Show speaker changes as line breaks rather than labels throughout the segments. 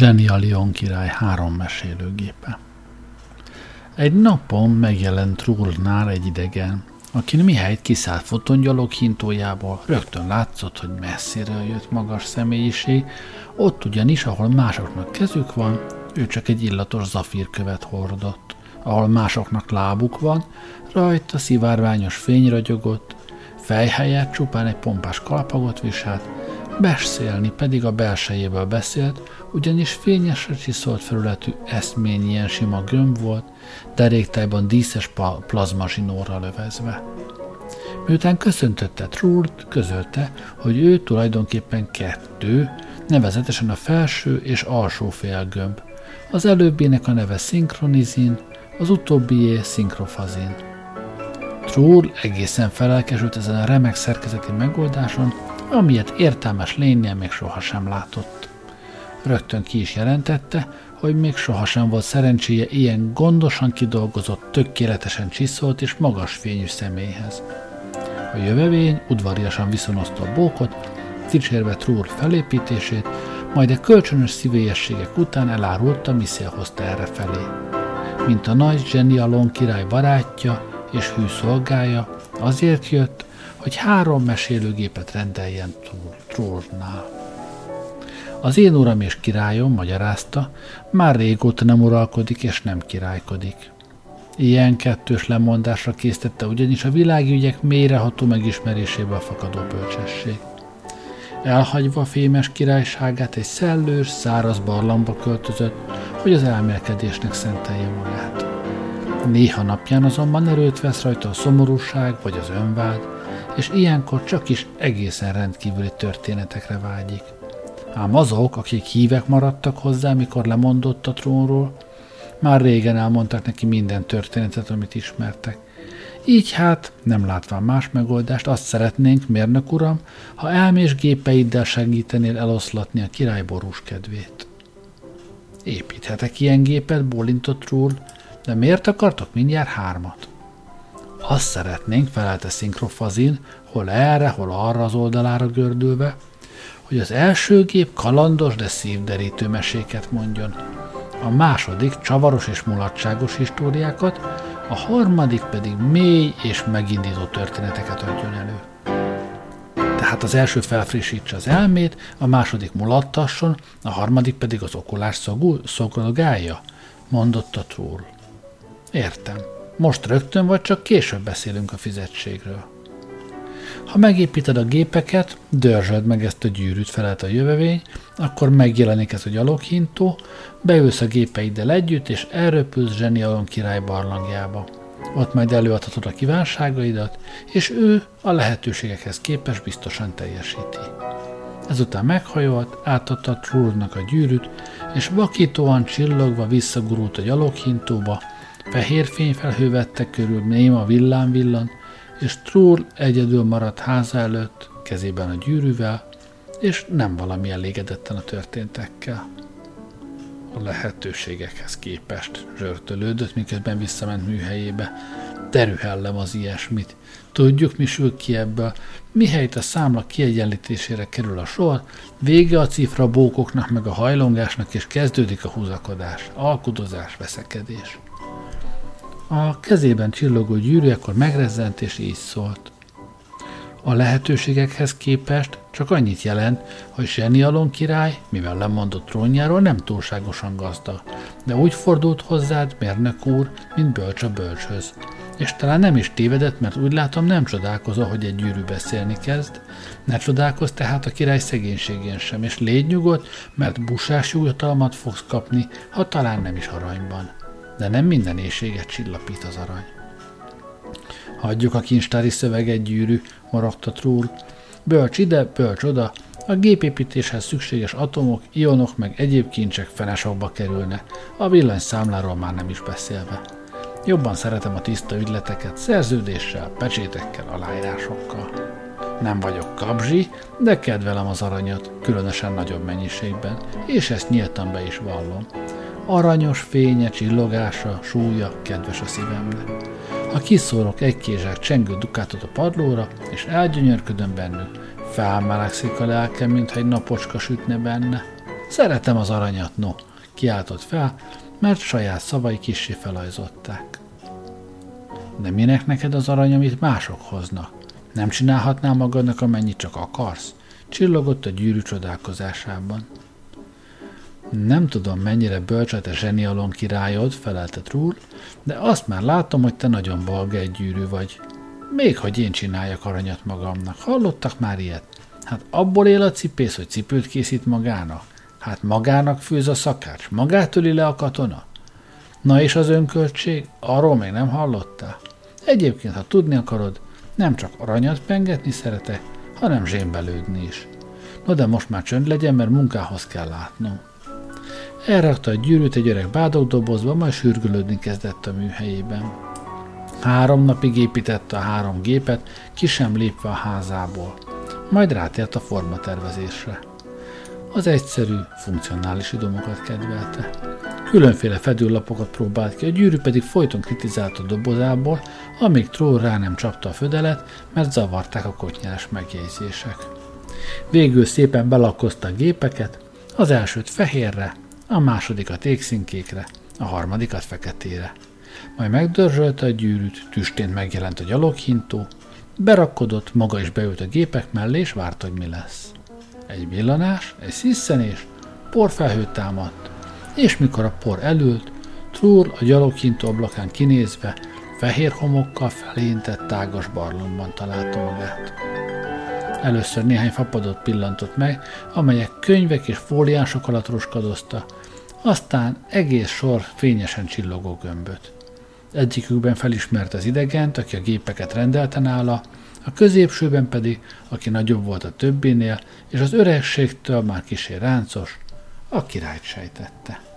Zsenialion király három mesélőgépe. Egy napon megjelent Trúrnál egy idegen, aki mihelyt kiszállt fotongyalog hintójából, rögtön látszott, hogy messziről jött magas személyiség, ott ugyanis, ahol másoknak kezük van, ő csak egy illatos zafírkövet hordott. Ahol másoknak lábuk van, rajta szivárványos fény ragyogott, fejhelyett csupán egy pompás kalpagot viselt, beszélni pedig a belsejéből beszélt, ugyanis fényesre csiszolt felületű eszmény ilyen sima gömb volt, deréktájban díszes plazmazsinóra lövezve. Miután köszöntötte Trult, közölte, hogy ő tulajdonképpen kettő, nevezetesen a felső és alsó félgömb. Az előbbinek a neve szinkronizin, az utóbbié szinkrofazin. Trull egészen felelkesült ezen a remek szerkezeti megoldáson, amilyet értelmes lénynél még sohasem látott. Rögtön ki is jelentette, hogy még sohasem volt szerencséje ilyen gondosan kidolgozott, tökéletesen csiszolt és magas fényű személyhez. A jövevény udvariasan viszonozta a bókot, dicsérve Trúr felépítését, majd a kölcsönös szívélyességek után elárulta, mi hozta erre felé. Mint a nagy zsenialon király barátja és hű szolgája, azért jött, hogy három mesélőgépet rendeljen Trúrnál. Az én uram és királyom, magyarázta, már régóta nem uralkodik és nem királykodik. Ilyen kettős lemondásra késztette ugyanis a világügyek mélyreható megismeréséből fakadó bölcsesség. Elhagyva fémes királyságát egy szellős, száraz barlangba költözött, hogy az elmélkedésnek szentelje magát. Néha napján azonban erőt vesz rajta a szomorúság vagy az önvád, és ilyenkor csak is egészen rendkívüli történetekre vágyik. Ám azok, akik hívek maradtak hozzá, mikor lemondott a trónról, már régen elmondtak neki minden történetet, amit ismertek. Így hát, nem látván más megoldást, azt szeretnénk, mérnök uram, ha elmés gépeiddel segítenél eloszlatni a királyborús kedvét. Építhetek ilyen gépet, bólintott Rúl, de miért akartok mindjárt hármat? Azt szeretnénk, felelte Szinkrofazin, hol erre, hol arra az oldalára gördülve, hogy az első gép kalandos, de szívderítő meséket mondjon. A második csavaros és mulatságos históriákat, a harmadik pedig mély és megindító történeteket adjon elő. Tehát az első felfrissítse az elmét, a második mulattasson, a harmadik pedig az okulás szolgálja, mondotta Trúr. Értem. Most rögtön, vagy csak később beszélünk a fizetségről. Ha megépíted a gépeket, dörzsöld meg ezt a gyűrűt, felelt a jövevény, akkor megjelenik ez a gyaloghintó, beülsz a gépeiddel együtt, és elröpülsz Zsenialon király barlangjába. Ott majd előadhatod a kívánságaidat, és ő a lehetőségekhez képes biztosan teljesíti. Ezután meghajolt, átadta Trúrnak a gyűrűt, és vakítóan csillogva visszagurult a gyaloghintóba, fehér fényfelhő vette körül, néma villám villan, és Trúr egyedül maradt háza előtt, kezében a gyűrűvel, és nem valami elégedetten a történtekkel. A lehetőségekhez képest rörtölődött, miközben visszament műhelyébe. Derühellem az ilyesmit. Tudjuk, mi sül ki ebből. Mihelyt a számla kiegyenlítésére kerül a sor, vége a cifra bókoknak meg a hajlongásnak, és kezdődik a húzakodás, alkudozás, veszekedés. A kezében csillogó gyűrű akkor megrezzent és így szólt. A lehetőségekhez képest csak annyit jelent, hogy Zsenialon király, mivel lemondott trónjáról, nem túlságosan gazda, de úgy fordult hozzád, mérnök úr, mint bölcs a bölcshöz. És talán nem is tévedett, mert úgy látom nem csodálkozol, hogy egy gyűrű beszélni kezd. Ne csodálkozz tehát a király szegénységén sem, és légy nyugodt, mert busás jutalmat fogsz kapni, ha talán nem is aranyban de nem minden éjséget csillapít az arany. Hagyjuk a kincstári szöveget gyűrű, morogta Trúr. Bölcs ide, bölcs oda, a gépépítéshez szükséges atomok, ionok meg egyéb kincsek fenesokba kerülne, a villanyszámláról már nem is beszélve. Jobban szeretem a tiszta ügyleteket, szerződéssel, pecsétekkel, aláírásokkal. Nem vagyok kabzsi, de kedvelem az aranyat, különösen nagyobb mennyiségben, és ezt nyíltan be is vallom aranyos fénye, csillogása, súlya kedves a szívemnek. Ha kiszórok egy kézsák csengő dukátot a padlóra, és elgyönyörködöm bennük, felmelegszik a lelkem, mintha egy napocska sütne benne. Szeretem az aranyat, no, kiáltott fel, mert saját szavai kissé felajzották. De minek neked az arany, amit mások hoznak? Nem csinálhatnál magadnak, amennyit csak akarsz? Csillogott a gyűrű csodálkozásában. Nem tudom, mennyire bölcs a te zsenialon királyod, felelte Trúr, de azt már látom, hogy te nagyon balga egy gyűrű vagy. Még hogy én csináljak aranyat magamnak. Hallottak már ilyet? Hát abból él a cipész, hogy cipőt készít magának. Hát magának főz a szakács, magát öli le a katona. Na és az önköltség? Arról még nem hallottál? Egyébként, ha tudni akarod, nem csak aranyat pengetni szeretek, hanem zsémbelődni is. No de most már csönd legyen, mert munkához kell látnom. Elrakta a gyűrűt egy öreg bádogdobozba, majd sürgülődni kezdett a műhelyében. Három napig építette a három gépet, ki sem lépve a házából. Majd rátért a formatervezésre. Az egyszerű, funkcionális idomokat kedvelte. Különféle fedőlapokat próbált ki, a gyűrű pedig folyton kritizált a dobozából, amíg Troll rá nem csapta a födelet, mert zavarták a kotnyás megjegyzések. Végül szépen belakkozta a gépeket, az elsőt fehérre, a másodikat égszínkékre, a harmadikat feketére. Majd megdörzsölte a gyűrűt, tüstént megjelent a gyaloghintó, berakkodott, maga is beült a gépek mellé, és várt, hogy mi lesz. Egy villanás, egy sziszenés, porfelhő támadt, és mikor a por elült, Trúr a gyaloghintó ablakán kinézve, fehér homokkal felintett tágas barlangban találta magát. Először néhány fapadot pillantott meg, amelyek könyvek és fóliánsok alatt roskadozta, aztán egész sor fényesen csillogó gömböt. Egyikükben felismert az idegent, aki a gépeket rendelte nála, a középsőben pedig, aki nagyobb volt a többinél, és az öregségtől már kisé ráncos, a királyt sejtette.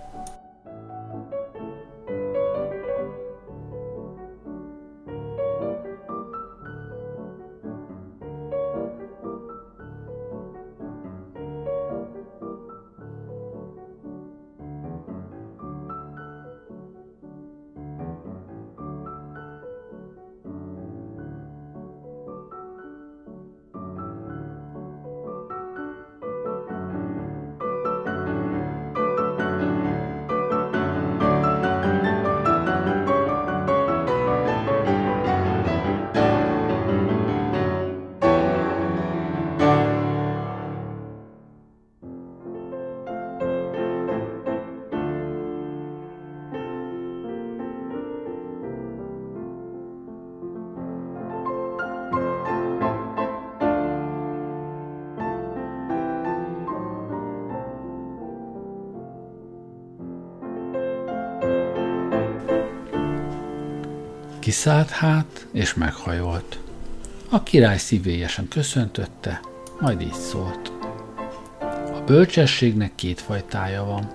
Kiszállt hát, és meghajolt. A király szívélyesen köszöntötte, majd így szólt. A bölcsességnek két fajtája van.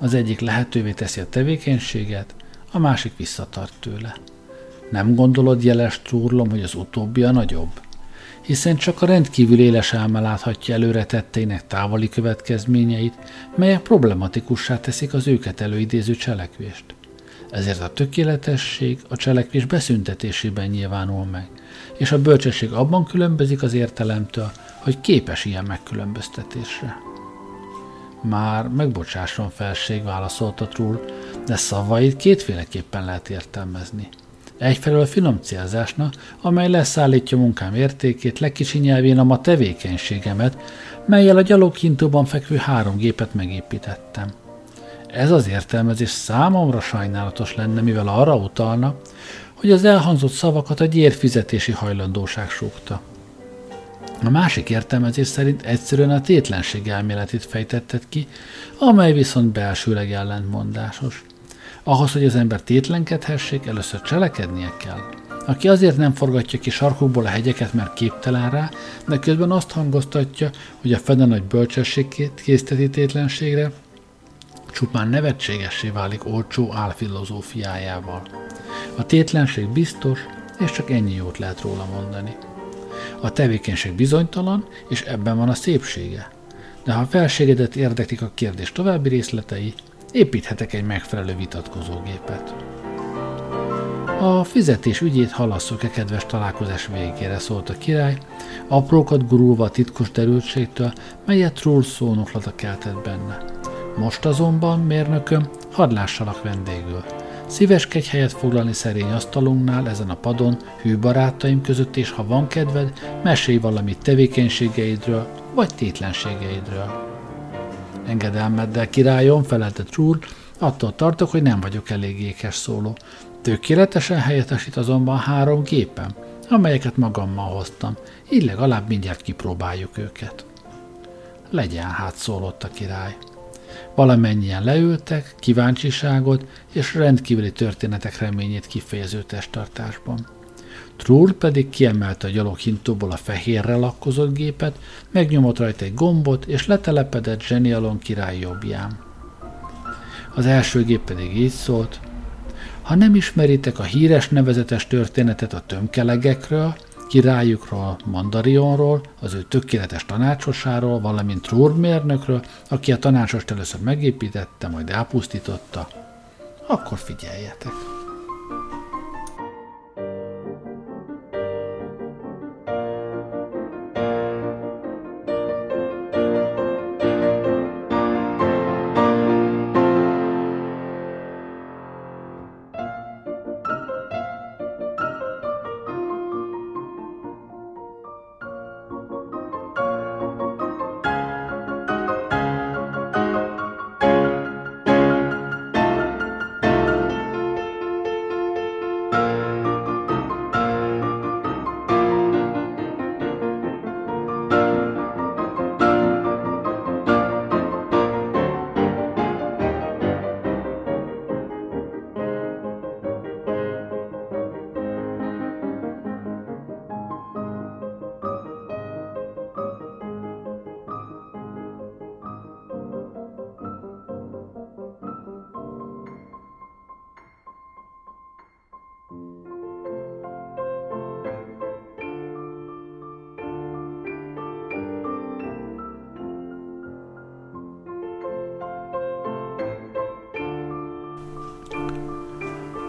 Az egyik lehetővé teszi a tevékenységet, a másik visszatart tőle. Nem gondolod, jeles trúrlom, hogy az utóbbi a nagyobb? Hiszen csak a rendkívül éles álma láthatja előre tetteinek távoli következményeit, melyek problematikussá teszik az őket előidéző cselekvést. Ezért a tökéletesség a cselekvés beszüntetésében nyilvánul meg, és a bölcsesség abban különbözik az értelemtől, hogy képes ilyen megkülönböztetésre. Már megbocsásson felség, válaszolta Trull, de szavait kétféleképpen lehet értelmezni. Egyfelől a finom célzásnak, amely leszállítja munkám értékét, nyelvén a ma tevékenységemet, melyel a gyaloghintóban fekvő három gépet megépítettem – ez az értelmezés számomra sajnálatos lenne, mivel arra utalna, hogy az elhangzott szavakat a gyérfizetési hajlandóság súgta. A másik értelmezés szerint egyszerűen a tétlenség elméletét fejtetted ki, amely viszont belsőleg ellentmondásos. Ahhoz, hogy az ember tétlenkedhessék, először cselekednie kell. Aki azért nem forgatja ki sarkukból a hegyeket, mert képtelen rá, de közben azt hangoztatja, hogy a fene nagy bölcsesség készteti tétlenségre, csupán nevetségessé válik olcsó álfilozófiájával. A tétlenség biztos, és csak ennyi jót lehet róla mondani. A tevékenység bizonytalan, és ebben van a szépsége. De ha a felségedet érdeklik a kérdés további részletei, építhetek egy megfelelő vitatkozógépet. A fizetés ügyét halasszuk-e kedves találkozás végére, szólt a király, aprókat gurulva a titkos derültségtől, melyet Troll szónoklata keltett benne. Most azonban, mérnököm, hadd lássalak vendégül. Szíveskedj helyet foglalni szerény asztalunknál ezen a padon, hű barátaim között, és ha van kedved, mesélj valamit tevékenységeidről, vagy tétlenségeidről. Engedelmeddel, királyom, felelte Trúr, attól tartok, hogy nem vagyok elég ékes szóló. Tökéletesen helyettesít azonban három gépem, amelyeket magammal hoztam, így legalább mindjárt kipróbáljuk őket. Legyen hát, szólott a király. Valamennyien leültek, kíváncsiságot és rendkívüli történetek reményét kifejező testtartásban. Trull pedig kiemelte a gyaloghintóból a fehérre lakkozott gépet, megnyomott rajta egy gombot, és letelepedett Zsenialon király jobbján. Az első gép pedig így szólt, ha nem ismeritek a híres nevezetes történetet a tömkelegekről, királyukról, Mandarionról, az ő tökéletes tanácsosáról, valamint Trúrmérnökről, aki a tanácsost először megépítette, majd elpusztította, akkor figyeljetek!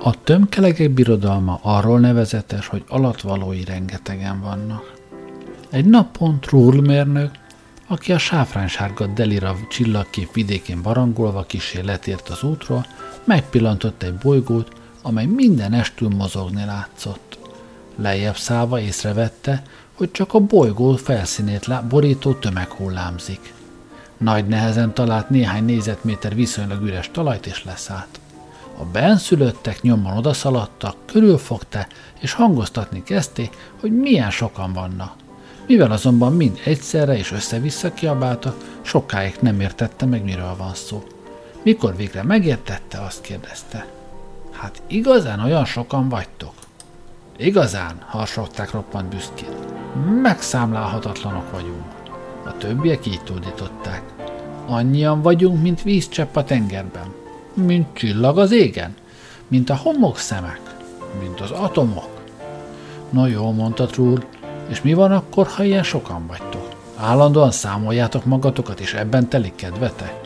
A tömkelegek birodalma arról nevezetes, hogy alatvalói rengetegen vannak. Egy napon Trúrmérnök, aki a sáfránsárga Delira csillagkép vidékén barangolva kisé letért az útról, megpillantott egy bolygót, amely minden estül mozogni látszott. Lejjebb szállva észrevette, hogy csak a bolygó felszínét borító tömeg hullámzik. Nagy nehezen talált néhány nézetméter viszonylag üres talajt és leszállt. A benszülöttek nyomban odaszaladtak, körülfogta, és hangoztatni kezdte, hogy milyen sokan vannak. Mivel azonban mind egyszerre és össze-vissza kiabáltak, sokáig nem értette meg, miről van szó. Mikor végre megértette, azt kérdezte. Hát igazán olyan sokan vagytok? Igazán, harsogták roppant büszkén. Megszámlálhatatlanok vagyunk. A többiek így tudították. Annyian vagyunk, mint vízcsepp a tengerben mint csillag az égen, mint a homok szemek, mint az atomok. No jó, mondta Trull, és mi van akkor, ha ilyen sokan vagytok? Állandóan számoljátok magatokat, és ebben telik kedvete?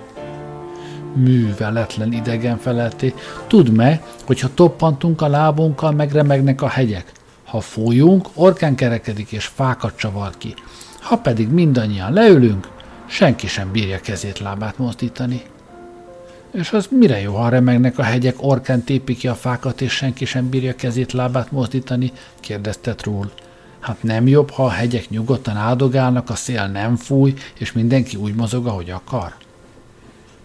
Műveletlen idegen felelté, tudd meg, hogy ha toppantunk a lábunkkal, megremegnek a hegyek. Ha fújunk, orkán kerekedik és fákat csavar ki. Ha pedig mindannyian leülünk, senki sem bírja kezét lábát mozdítani. És az mire jó, ha remegnek a hegyek, orkán tépi ki a fákat, és senki sem bírja kezét, lábát mozdítani? kérdezte Trull. Hát nem jobb, ha a hegyek nyugodtan áldogálnak, a szél nem fúj, és mindenki úgy mozog, ahogy akar?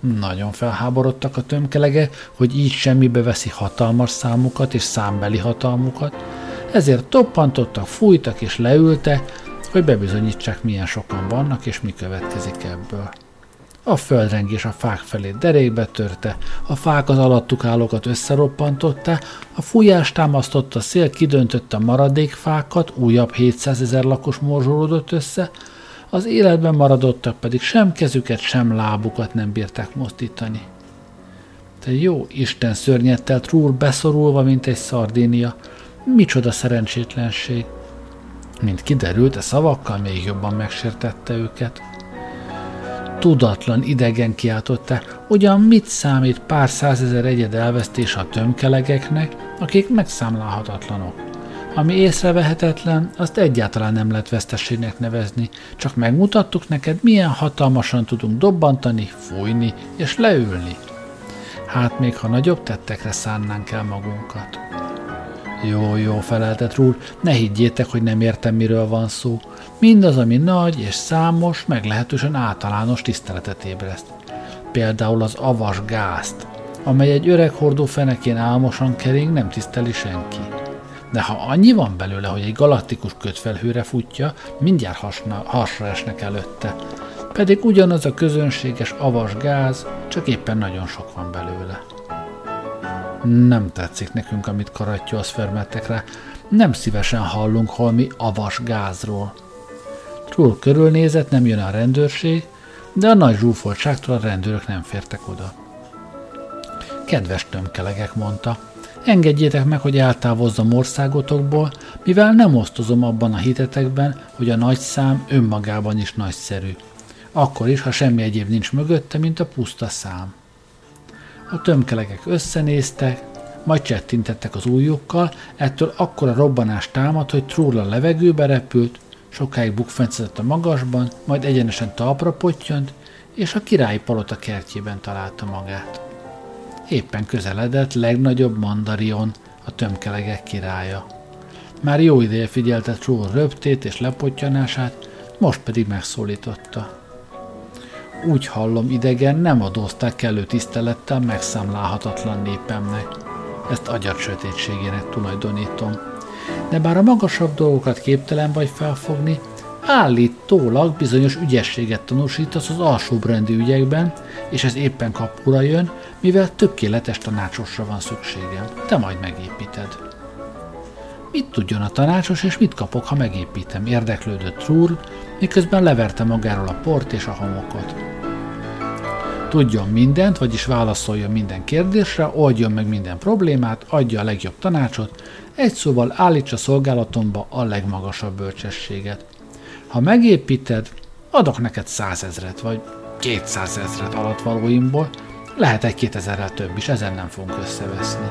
Nagyon felháborodtak a tömkelege, hogy így semmibe veszi hatalmas számukat és számbeli hatalmukat, ezért toppantottak, fújtak és leülte, hogy bebizonyítsák, milyen sokan vannak, és mi következik ebből. A földrengés a fák felé derékbe törte, a fák az alattuk állókat összeroppantotta, a fújás támasztotta szél kidöntötte a maradék fákat, újabb 700 ezer lakos morzsolódott össze, az életben maradottak pedig sem kezüket, sem lábukat nem bírták mozdítani. Te jó Isten szörnyettel trúr beszorulva, mint egy szardénia. Micsoda szerencsétlenség! Mint kiderült, a szavakkal még jobban megsértette őket tudatlan idegen kiáltotta, ugyan mit számít pár százezer egyed elvesztés a tömkelegeknek, akik megszámlálhatatlanok. Ami észrevehetetlen, azt egyáltalán nem lehet vesztességnek nevezni, csak megmutattuk neked, milyen hatalmasan tudunk dobbantani, fújni és leülni. Hát még ha nagyobb tettekre szánnánk el magunkat. Jó, jó, feleltet Rúl, ne higgyétek, hogy nem értem, miről van szó. Mindaz, ami nagy és számos, meglehetősen általános tiszteletet ébreszt. Például az avas gázt, amely egy öreg hordó fenekén álmosan kering, nem tiszteli senki. De ha annyi van belőle, hogy egy galaktikus kötfelhőre futja, mindjárt hasna, hasra esnek előtte. Pedig ugyanaz a közönséges avas gáz, csak éppen nagyon sok van belőle. Nem tetszik nekünk, amit karattyolsz fermettek rá. Nem szívesen hallunk holmi avas gázról. Trull körülnézett, nem jön a rendőrség, de a nagy zsúfoltságtól a rendőrök nem fértek oda. Kedves tömkelegek, mondta, engedjétek meg, hogy eltávozzam országotokból, mivel nem osztozom abban a hitetekben, hogy a nagy szám önmagában is nagyszerű. Akkor is, ha semmi egyéb nincs mögötte, mint a puszta szám. A tömkelegek összenéztek, majd csettintettek az ujjukkal, ettől akkora robbanás támad, hogy Trull a levegőbe repült, sokáig bukfencezett a magasban, majd egyenesen talpra pottyant, és a királyi palota kertjében találta magát. Éppen közeledett legnagyobb mandarion, a tömkelegek királya. Már jó ideje figyelte Trull röptét és lepottyanását, most pedig megszólította úgy hallom idegen nem adózták kellő tisztelettel megszámlálhatatlan népemnek. Ezt agyat sötétségének tulajdonítom. De bár a magasabb dolgokat képtelen vagy felfogni, állítólag bizonyos ügyességet tanúsítasz az alsóbrendi ügyekben, és ez éppen kapura jön, mivel tökéletes tanácsosra van szükségem. Te majd megépíted. Mit tudjon a tanácsos, és mit kapok, ha megépítem? Érdeklődött Trull, miközben leverte magáról a port és a homokot. Tudjon mindent, vagyis válaszoljon minden kérdésre, oldjon meg minden problémát, adja a legjobb tanácsot, egy szóval állítsa szolgálatomba a legmagasabb bölcsességet. Ha megépíted, adok neked százezret, vagy kétszázezret alatvalóimból, lehet egy kétezerrel több is, ezen nem fogunk összeveszni.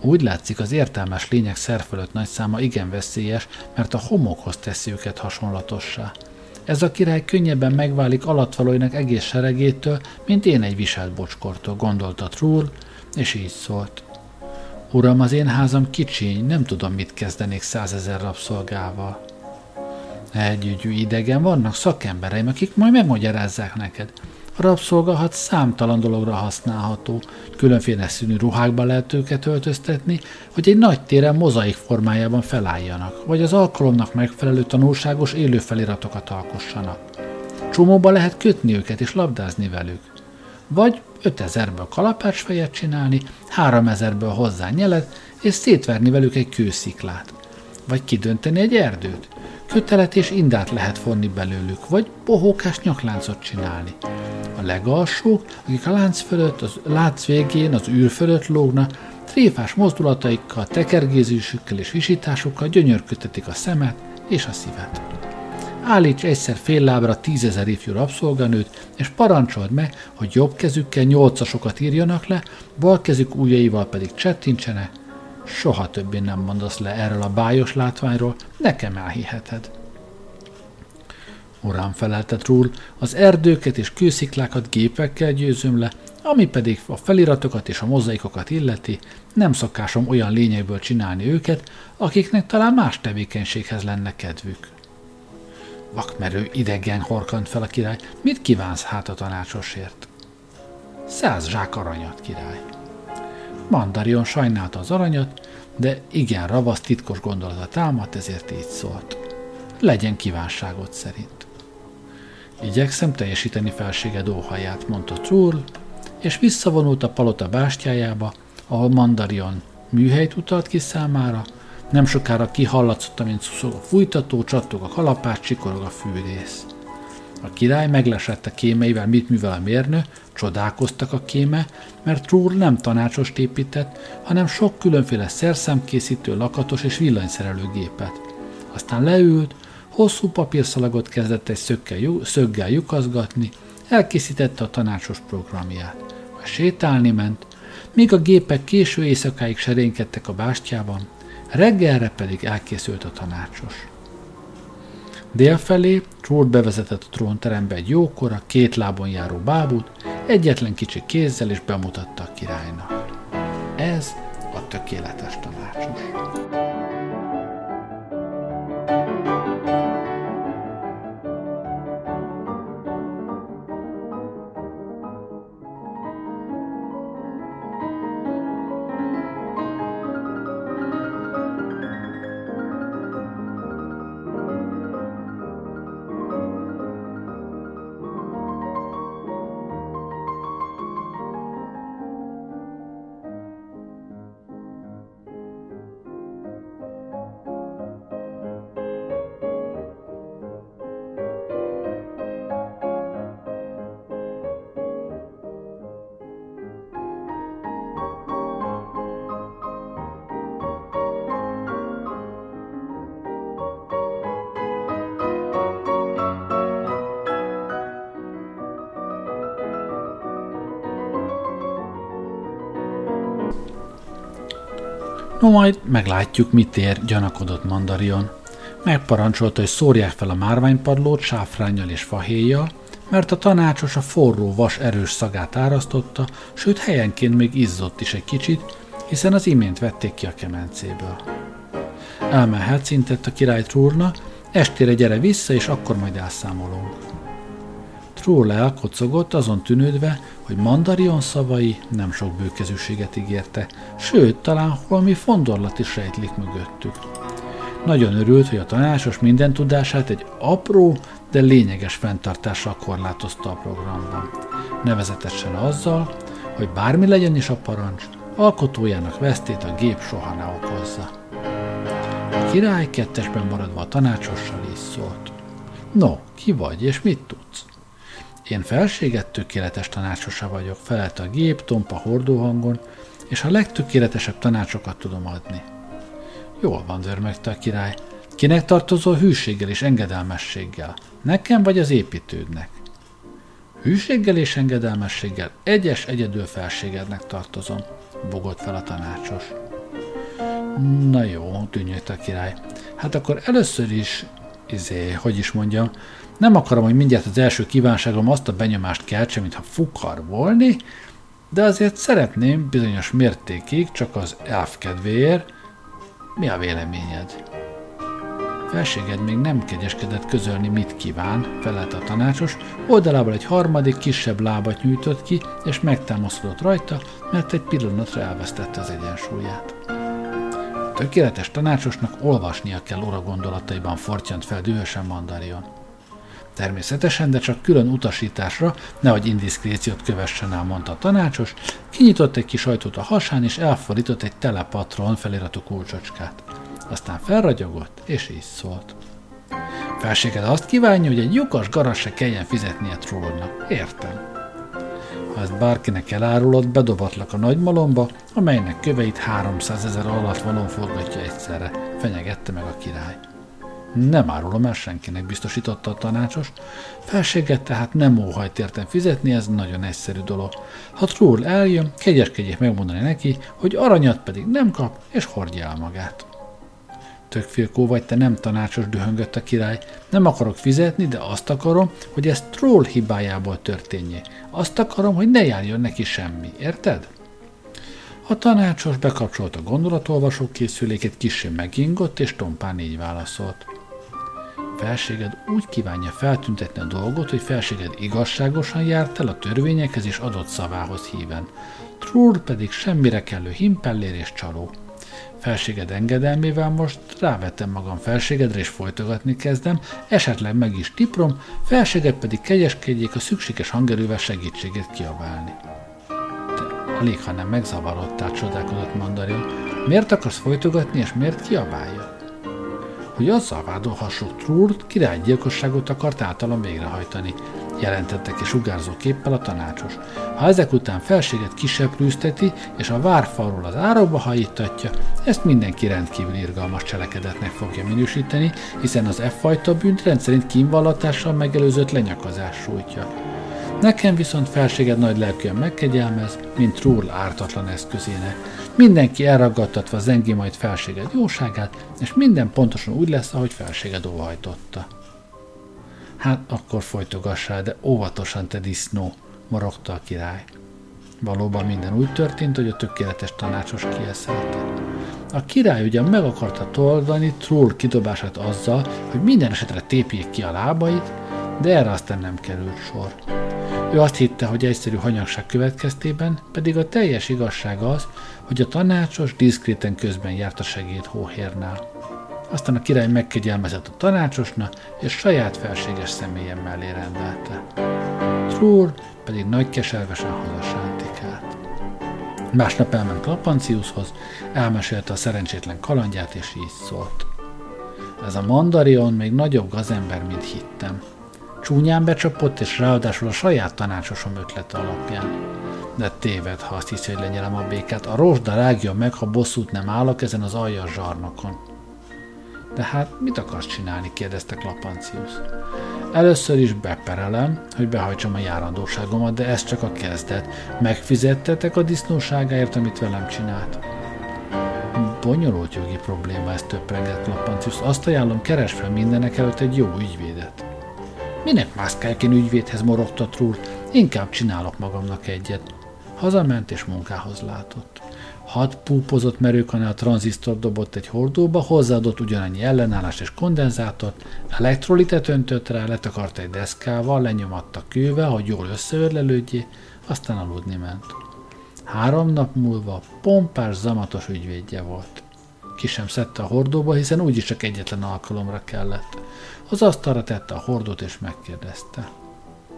Úgy látszik, az értelmes lények szerfölött nagy száma igen veszélyes, mert a homokhoz teszi őket hasonlatossá. Ez a király könnyebben megválik alatvalóinak egész seregétől, mint én egy viselt bocskortól, gondolta Trull, és így szólt. Uram, az én házam kicsiny, nem tudom, mit kezdenék százezer rabszolgával. Együgyű idegen, vannak szakembereim, akik majd megmagyarázzák neked. A rabszolgahat számtalan dologra használható, különféle színű ruhákba lehet őket öltöztetni, hogy egy nagy téren mozaik formájában felálljanak, vagy az alkalomnak megfelelő tanulságos élő feliratokat alkossanak. Csomóba lehet kötni őket és labdázni velük. Vagy 5000-ből kalapácsfejet csinálni, 3000-ből hozzá nyelet, és szétverni velük egy kősziklát. Vagy kidönteni egy erdőt. Kötelet és indát lehet fonni belőlük, vagy bohókás nyakláncot csinálni legalsók, akik a lánc fölött, az lánc végén, az űr fölött lógnak, tréfás mozdulataikkal, tekergézésükkel és visításukkal gyönyörködtetik a szemet és a szívet. Állíts egyszer fél lábra tízezer ifjú rabszolganőt, és parancsold meg, hogy jobb kezükkel nyolcasokat írjanak le, bal kezük ujjaival pedig csettintsenek. Soha többé nem mondasz le erről a bájos látványról, nekem elhiheted. Uram felelte Trull, az erdőket és kősziklákat gépekkel győzöm le, ami pedig a feliratokat és a mozaikokat illeti, nem szokásom olyan lényekből csinálni őket, akiknek talán más tevékenységhez lenne kedvük. Vakmerő idegen horkant fel a király, mit kívánsz hát a tanácsosért? Száz zsák aranyat, király. Mandarion sajnálta az aranyat, de igen ravasz titkos gondolata támadt, ezért így szólt. Legyen kívánságot szerint. Igyekszem teljesíteni felséged óhaját, mondta Trull, és visszavonult a palota bástyájába, ahol Mandarion műhelyt utalt ki számára, nem sokára kihallatszott, mint szuszog a fújtató, csattog a kalapács, csikorog a fűrész. A király meglesett a kémeivel, mit művel a mérnő, csodálkoztak a kéme, mert Trull nem tanácsost épített, hanem sok különféle szerszámkészítő, lakatos és villanyszerelő gépet. Aztán leült, Hosszú papírszalagot kezdett egy szöggel, szöggel lyukazgatni, elkészítette a tanácsos programját. A sétálni ment, míg a gépek késő éjszakáig serénykedtek a bástyában, reggelre pedig elkészült a tanácsos. Délfelé Troll bevezetett a trónterembe egy jókora, két lábon járó bábút, egyetlen kicsi kézzel is bemutatta a királynak. Ez a tökéletes tanácsos. No majd meglátjuk, mit ér, gyanakodott Mandarion. Megparancsolta, hogy szórják fel a márványpadlót sáfrányjal és fahéjjal, mert a tanácsos a forró vas erős szagát árasztotta, sőt helyenként még izzott is egy kicsit, hiszen az imént vették ki a kemencéből. Elmehet, szintett a király Trúrna, estére gyere vissza, és akkor majd elszámolunk. Trúr elkocogott, azon tűnődve, hogy Mandarion szavai nem sok bőkezűséget ígérte, sőt, talán valami fondorlat is rejtlik mögöttük. Nagyon örült, hogy a tanácsos minden tudását egy apró, de lényeges fenntartással korlátozta a programban. Nevezetesen azzal, hogy bármi legyen is a parancs, alkotójának vesztét a gép soha ne okozza. A király kettesben maradva a tanácsossal is szólt. No, ki vagy, és mit tudsz? Én felséget tökéletes tanácsosa vagyok, felelt a gép tompa hordóhangon, és a legtökéletesebb tanácsokat tudom adni. Jól van, dörmögte a király. Kinek tartozol hűséggel és engedelmességgel? Nekem vagy az építődnek? Hűséggel és engedelmességgel egyes egyedül felségednek tartozom, bogott fel a tanácsos. Na jó, tűnjött a király. Hát akkor először is, izé, hogy is mondjam, nem akarom, hogy mindjárt az első kívánságom azt a benyomást keltse, mintha fukar volni, de azért szeretném bizonyos mértékig, csak az elf kedvéért. Mi a véleményed? Felséged még nem kegyeskedett közölni, mit kíván, felelt a tanácsos, oldalából egy harmadik, kisebb lábat nyújtott ki, és megtámaszkodott rajta, mert egy pillanatra elvesztette az egyensúlyát. A tökéletes tanácsosnak olvasnia kell ura gondolataiban fortyant fel dühösen Mandarion. Természetesen, de csak külön utasításra, nehogy indiszkréciót kövessen el, mondta a tanácsos, kinyitott egy kis ajtót a hasán, és elfordított egy telepatron feliratú kulcsocskát. Aztán felragyogott, és így szólt. Felséged azt kívánja, hogy egy lyukas garas se kelljen fizetnie trollnak. Értem. Ha ezt bárkinek elárulod, bedobatlak a nagymalomba, amelynek köveit 300 ezer alatt való forgatja egyszerre, fenyegette meg a király. Nem árulom el senkinek, biztosította a tanácsos. Felséget tehát nem óhajt értem fizetni, ez nagyon egyszerű dolog. Ha Trull eljön, kegyeskedjék megmondani neki, hogy aranyat pedig nem kap, és hordja el magát. Tökfilkó vagy te nem tanácsos, dühöngött a király. Nem akarok fizetni, de azt akarom, hogy ez Troll hibájából történjé. Azt akarom, hogy ne járjon neki semmi, érted? A tanácsos bekapcsolta a gondolatolvasó készüléket, kissé megingott, és tompán így válaszolt felséged úgy kívánja feltüntetni a dolgot, hogy felséged igazságosan járt el a törvényekhez és adott szavához híven. Trúr pedig semmire kellő himpellér és csaló. Felséged engedelmével most rávettem magam felségedre és folytogatni kezdem, esetleg meg is tiprom, felséged pedig kegyeskedjék a szükséges hangerővel segítséget kiabálni. De alig, ha nem megzavarodtál, csodálkodott Mandarin. Miért akarsz folytogatni, és miért kiabálja? Hogy azzal vádolhassuk Trúrt királygyilkosságot akart általam végrehajtani, jelentette ki sugárzó képpel a tanácsos. Ha ezek után felséget kiseprűzteti, és a várfalról az árokba hajítatja, ezt mindenki rendkívül irgalmas cselekedetnek fogja minősíteni, hiszen az F-fajta bűnt rendszerint kínvallatással megelőzött lenyakazás sújtja. Nekem viszont felséged nagy lelkűen megkegyelmez, mint Trull ártatlan eszközének. Mindenki elragadtatva zengi majd felséged jóságát, és minden pontosan úgy lesz, ahogy felséged óhajtotta. Hát akkor folytogassál, de óvatosan te disznó, morogta a király. Valóban minden úgy történt, hogy a tökéletes tanácsos kieszelte. A király ugyan meg akarta toldani Trull kidobását azzal, hogy minden esetre tépjék ki a lábait, de erre aztán nem került sor. Ő azt hitte, hogy egyszerű hanyagság következtében, pedig a teljes igazság az, hogy a tanácsos diszkréten közben járt a segéd hóhérnál. Aztán a király megkegyelmezett a tanácsosna, és saját felséges személyen mellé rendelte. Trúr pedig nagy keservesen hazasántikált. Másnap elment Lapanciushoz, elmesélte a szerencsétlen kalandját, és így szólt. Ez a mandarion még nagyobb gazember, mint hittem. Csúnyán becsapott, és ráadásul a saját tanácsosom ötlete alapján. De téved, ha azt hiszi, hogy lenyelem a békát. A rozsda rágja meg, ha bosszút nem állok ezen az aljas zsarnokon. De hát mit akarsz csinálni? kérdezte Klapancius. Először is beperelem, hogy behajtsam a járandóságomat, de ez csak a kezdet. Megfizettetek a disznóságáért, amit velem csinált. Bonyolult jogi probléma, ez töprengett Klapancius. Azt ajánlom, keres fel mindenek előtt egy jó ügyvédet. Minek mászkálják én ügyvédhez morogta Trúr, inkább csinálok magamnak egyet. Hazament és munkához látott. Hat púpozott merőkane a tranzisztor dobott egy hordóba, hozzáadott ugyanannyi ellenállás és kondenzátort, elektrolitet öntött rá, letakart egy deszkával, lenyomatta kővel, hogy jól összeörlelődjé, aztán aludni ment. Három nap múlva pompás, zamatos ügyvédje volt. Ki sem szedte a hordóba, hiszen úgyis csak egyetlen alkalomra kellett. Az asztalra tette a hordót és megkérdezte.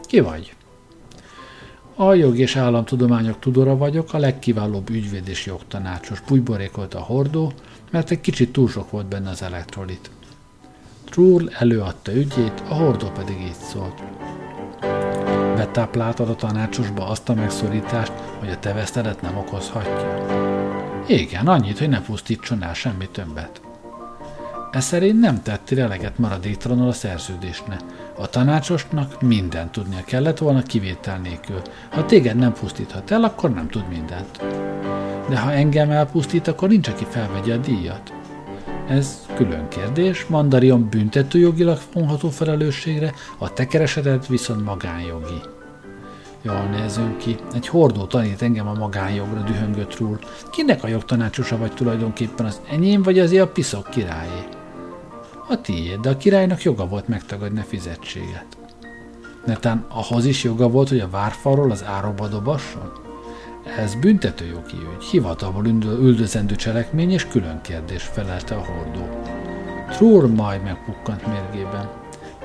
Ki vagy? A jog és államtudományok tudora vagyok, a legkiválóbb ügyvéd és jogtanácsos. Bújborékolt a hordó, mert egy kicsit túl sok volt benne az elektrolit. Trull előadta ügyét, a hordó pedig így szólt. Betápláltad a tanácsosba azt a megszorítást, hogy a te vesztedet nem okozhatja? Igen, annyit, hogy ne pusztítson el semmi többet. Ez szerint nem tettél eleget maradéktalanul a szerződésne. A tanácsosnak mindent tudnia kellett volna kivétel nélkül. Ha téged nem pusztíthat el, akkor nem tud mindent. De ha engem elpusztít, akkor nincs, aki felvegye a díjat. Ez külön kérdés, mandarion büntetőjogilag vonható felelősségre, a te kereseted viszont magánjogi. Jól nézünk ki, egy hordó tanít engem a magánjogra dühöngött rúl. Kinek a jogtanácsosa vagy tulajdonképpen az enyém, vagy azért a piszok királyé? A tiéd, de a királynak joga volt megtagadni a fizetséget. Netán ahhoz is joga volt, hogy a várfalról az áróba dobasson? Ez büntetőjogi ügy, hivatalból üldözendő cselekmény és külön kérdés, felelte a hordó. Trúr majd megpukkant mérgében.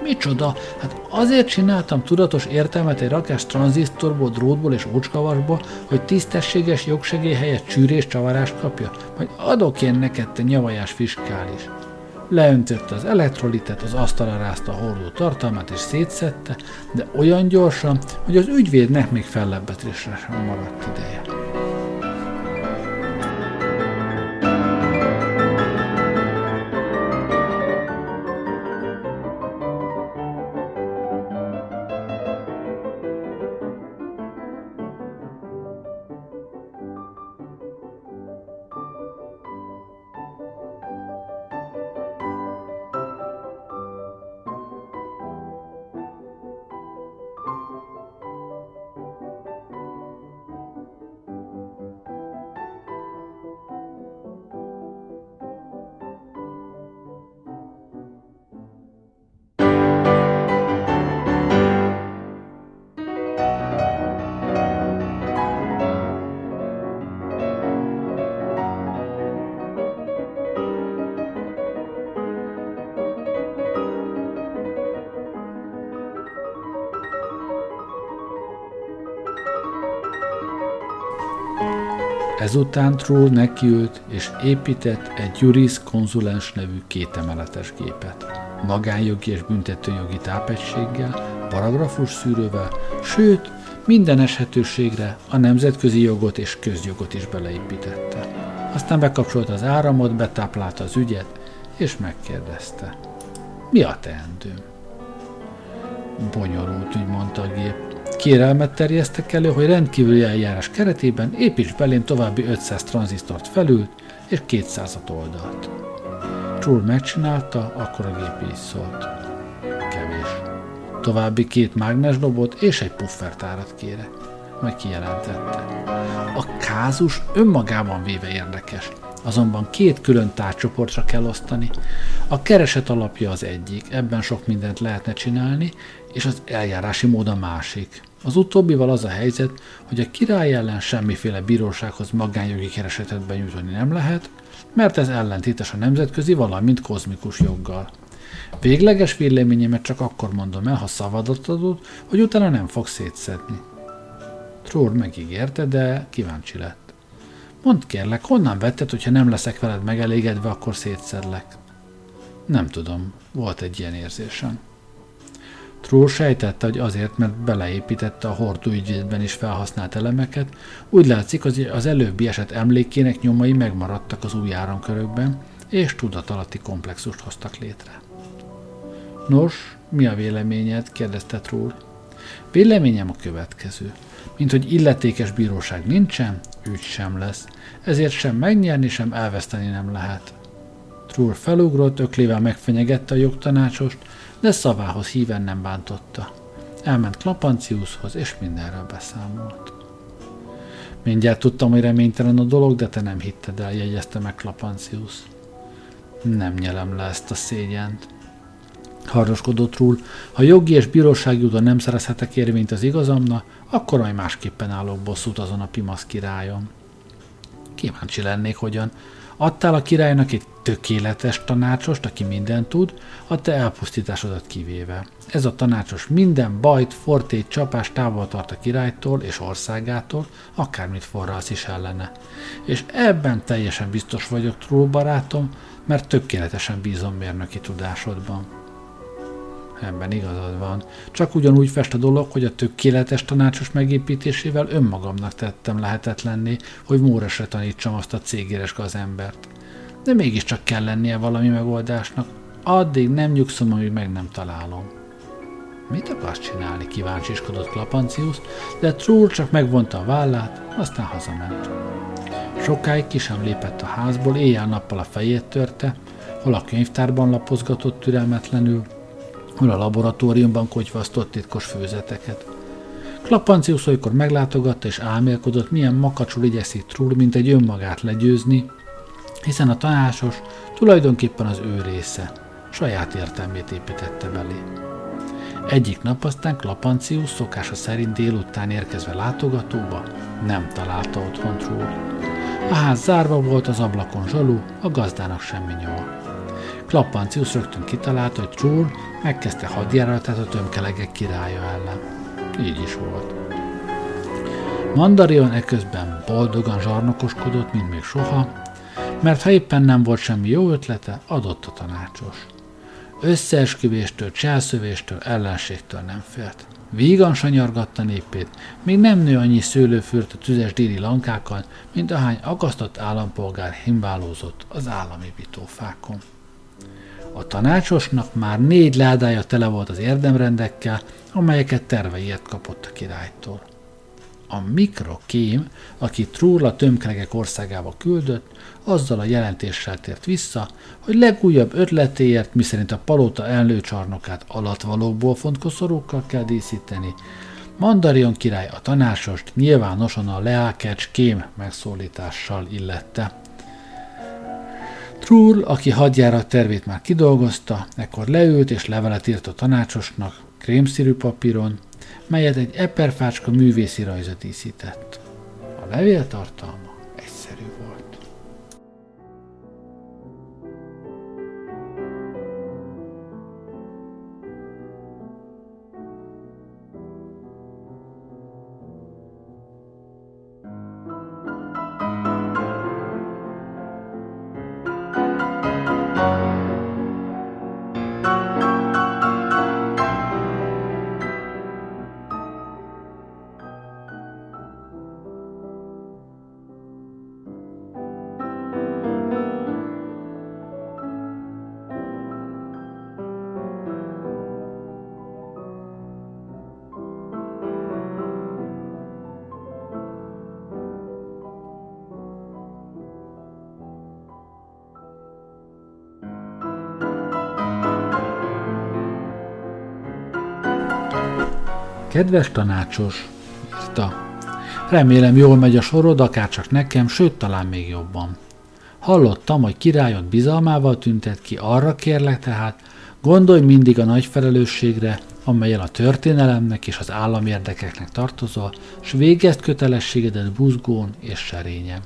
Micsoda? Hát azért csináltam tudatos értelmet egy rakás tranzisztorból, drótból és ócskavasból, hogy tisztességes jogsegély helyett csűrés csavarást kapja? Majd adok én neked, te nyavajás fiskális leöntötte az elektrolitet, az asztalra rázta a hordó tartalmát és szétszette, de olyan gyorsan, hogy az ügyvédnek még fellebbetésre sem maradt ideje. Ezután Troll nekiült és épített egy Juris konzulens nevű kétemeletes gépet. Magánjogi és büntetőjogi tápegységgel, paragrafus szűrővel, sőt, minden eshetőségre a nemzetközi jogot és közjogot is beleépítette. Aztán bekapcsolta az áramot, betáplálta az ügyet, és megkérdezte. Mi a teendőm? Bonyolult, úgy mondta a gép. Kérelmet terjesztek elő, hogy rendkívüli eljárás keretében építs belém további 500 tranzisztort felül és 200 oldalt. Trull megcsinálta, akkor a gép így szólt. Kevés. További két mágnesdobot és egy puffertárat kére. Majd kijelentette. A kázus önmagában véve érdekes, azonban két külön tárcsoportra kell osztani. A kereset alapja az egyik, ebben sok mindent lehetne csinálni, és az eljárási mód a másik. Az utóbbival az a helyzet, hogy a király ellen semmiféle bírósághoz magánjogi keresetet benyújtani nem lehet, mert ez ellentétes a nemzetközi, valamint kozmikus joggal. Végleges véleményemet csak akkor mondom el, ha szavadat adod, hogy utána nem fog szétszedni. Trór megígérte, de kíváncsi lett. Mondd kérlek, honnan vetted, hogyha nem leszek veled megelégedve, akkor szétszedlek? Nem tudom, volt egy ilyen érzésem. Trór sejtette, hogy azért, mert beleépítette a hordó ügyvédben is felhasznált elemeket, úgy látszik, hogy az előbbi eset emlékének nyomai megmaradtak az új áramkörökben, és tudatalatti komplexust hoztak létre. Nos, mi a véleményed? kérdezte Trór. Véleményem a következő. Mint hogy illetékes bíróság nincsen, ügy sem lesz, ezért sem megnyerni, sem elveszteni nem lehet. Trúr felugrott, öklével megfenyegette a jogtanácsost, de szavához híven nem bántotta. Elment Klapanciushoz, és mindenről beszámolt. Mindjárt tudtam, hogy reménytelen a dolog, de te nem hitted el, jegyezte meg Klapancius. Nem nyelem le ezt a szégyent. Hardoskodott Rúl, ha jogi és bírósági úton nem szerezhetek érvényt az igazamna, akkor majd másképpen állok bosszút azon a pimasz királyon. Kíváncsi lennék, hogyan. Adtál a királynak egy tökéletes tanácsost, aki mindent tud, a te elpusztításodat kivéve. Ez a tanácsos minden bajt, fortét, csapást távol tart a királytól és országától, akármit forralsz is ellene. És ebben teljesen biztos vagyok, Troll barátom, mert tökéletesen bízom mérnöki tudásodban. Ebben igazad van. Csak ugyanúgy fest a dolog, hogy a tökéletes tanácsos megépítésével önmagamnak tettem lehetetlenné, hogy Móresre tanítsam azt a cégéres gazembert. De mégiscsak kell lennie valami megoldásnak. Addig nem nyugszom, amíg meg nem találom. Mit akarsz csinálni? kíváncsiskodott Klapancius, de Trúr csak megvonta a vállát, aztán hazament. Sokáig ki sem lépett a házból, éjjel-nappal a fejét törte, hol a könyvtárban lapozgatott türelmetlenül, a laboratóriumban kotyvasztott titkos főzeteket. Klapancius olykor meglátogatta és álmélkodott, milyen makacsul igyekszik Trull, mint egy önmagát legyőzni, hiszen a tanácsos tulajdonképpen az ő része, saját értelmét építette belé. Egyik nap aztán Klapancius szokása szerint délután érkezve látogatóba nem találta otthon Trull. A ház zárva volt, az ablakon zsalú, a gazdának semmi nyoma. Klappancius rögtön kitalálta, hogy Trull megkezdte hadjáratát a tömkelegek királya ellen. Így is volt. Mandarion eközben boldogan zsarnokoskodott, mint még soha, mert ha éppen nem volt semmi jó ötlete, adott a tanácsos. Összeesküvéstől, cselszövéstől, ellenségtől nem félt. Vígan sanyargatta népét, még nem nő annyi szőlőfürt a tüzes déli lankákon, mint ahány agasztott állampolgár himbálózott az állami bitófákon. A tanácsosnak már négy ládája tele volt az érdemrendekkel, amelyeket terveiért kapott a királytól. A mikrokém, aki Trúrla tömkelegek országába küldött, azzal a jelentéssel tért vissza, hogy legújabb ötletéért, miszerint a palota elnőcsarnokát alatvalókból fontkoszorúkkal kell díszíteni, Mandarion király a tanácsost nyilvánosan a Leákecs kém megszólítással illette. Trull, aki hadjára tervét már kidolgozta, ekkor leült és levelet írt a tanácsosnak, krémszírű papíron, melyet egy eperfácska művészi rajza díszített. A levél tartalma Kedves tanácsos, írta. Remélem jól megy a sorod, akárcsak nekem, sőt talán még jobban. Hallottam, hogy királyod bizalmával tüntet ki, arra kérlek tehát, gondolj mindig a nagy felelősségre, amelyel a történelemnek és az érdekeknek tartozol, s végezd kötelességedet buzgón és serényen.